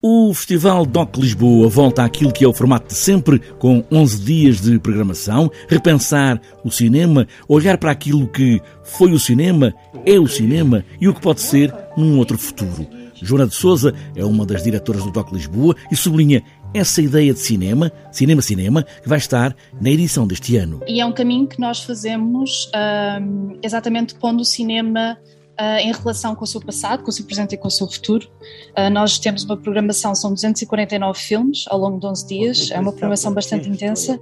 O Festival DOC Lisboa volta àquilo que é o formato de sempre, com 11 dias de programação, repensar o cinema, olhar para aquilo que foi o cinema, é o cinema e o que pode ser num outro futuro. Joana de Souza é uma das diretoras do DOC Lisboa e sublinha essa ideia de cinema, cinema-cinema, que vai estar na edição deste ano. E é um caminho que nós fazemos um, exatamente pondo o cinema uh, em relação com o seu passado, com o seu presente e com o seu futuro. Uh, nós temos uma programação, são 249 filmes ao longo de 11 dias, é uma programação bastante intensa,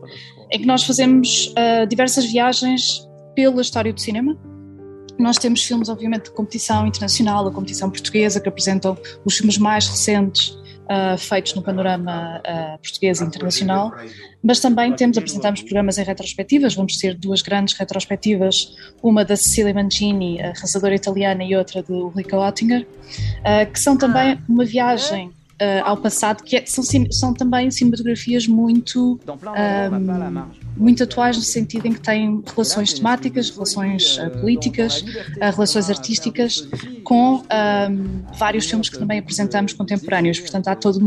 em que nós fazemos uh, diversas viagens pela história do cinema. Nós temos filmes, obviamente, de competição internacional, a competição portuguesa, que apresentam os filmes mais recentes uh, feitos no panorama uh, português e internacional, mas também temos, apresentamos programas em retrospectivas, vamos ter duas grandes retrospectivas, uma da Cecilia Mancini, a arrasadora italiana, e outra de Ulrika Oettinger, uh, que são também uma viagem uh, ao passado, que é, são, são também cinematografias muito, um, muito atuais no sentido em que têm relações temáticas, relações uh, políticas, uh, relações artísticas, com um, vários filmes que também apresentamos contemporâneos. Portanto, há toda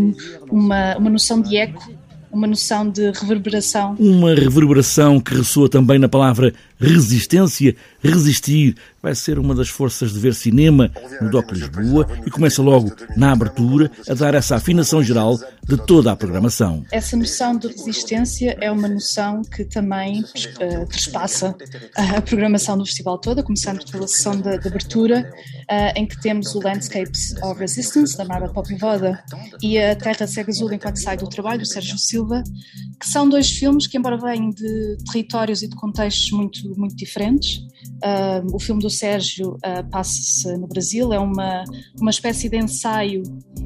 uma, uma noção de eco uma noção de reverberação. Uma reverberação que ressoa também na palavra resistência. Resistir vai ser uma das forças de ver cinema no DOC Lisboa e começa logo na abertura a dar essa afinação geral de toda a programação. Essa noção de resistência é uma noção que também uh, trespassa a programação do festival toda, começando pela sessão de, de abertura, uh, em que temos o Landscapes of Resistance, da Marta Popivoda, e a Terra Cega Azul enquanto sai do trabalho, do Sérgio Silva, que são dois filmes que, embora venham de territórios e de contextos muito, muito diferentes, uh, o filme do Sérgio passa-se no Brasil, é uma, uma espécie de ensaio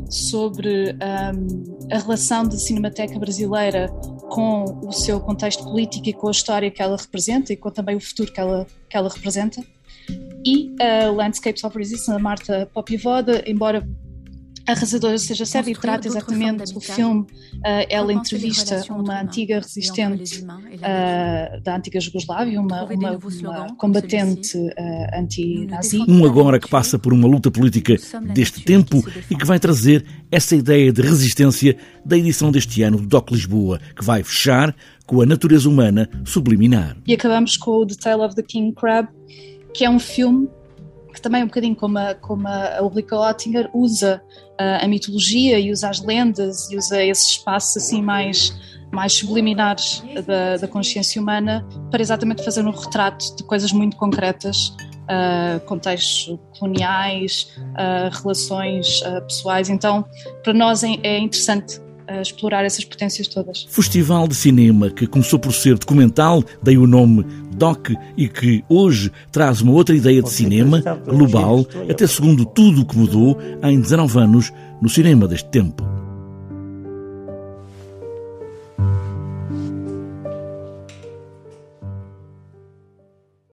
sobre um, a relação da Cinemateca Brasileira com o seu contexto político e com a história que ela representa e com também o futuro que ela, que ela representa. E uh, Landscapes of Resistance, da Marta Popivoda, embora Arrasadora seja séria e trata exatamente o filme. Uh, ela entrevista uma antiga resistente uh, da antiga Jugoslávia, uma, uma, uma combatente uh, anti-nazi. Um agora que passa por uma luta política deste tempo e que vai trazer essa ideia de resistência da edição deste ano do DOC Lisboa, que vai fechar com a natureza humana subliminar. E acabamos com o The Tale of the King Crab, que é um filme que também um bocadinho como a, como a Ulrika Oettinger usa uh, a mitologia e usa as lendas e usa esses espaços assim mais mais subliminares da, da consciência humana para exatamente fazer um retrato de coisas muito concretas Uh, contextos coloniais, uh, relações uh, pessoais. Então, para nós é, é interessante a explorar essas potências todas. Festival de cinema que começou por ser documental, daí o nome DOC e que hoje traz uma outra ideia de cinema global, até segundo tudo o que mudou em 19 anos no cinema deste tempo.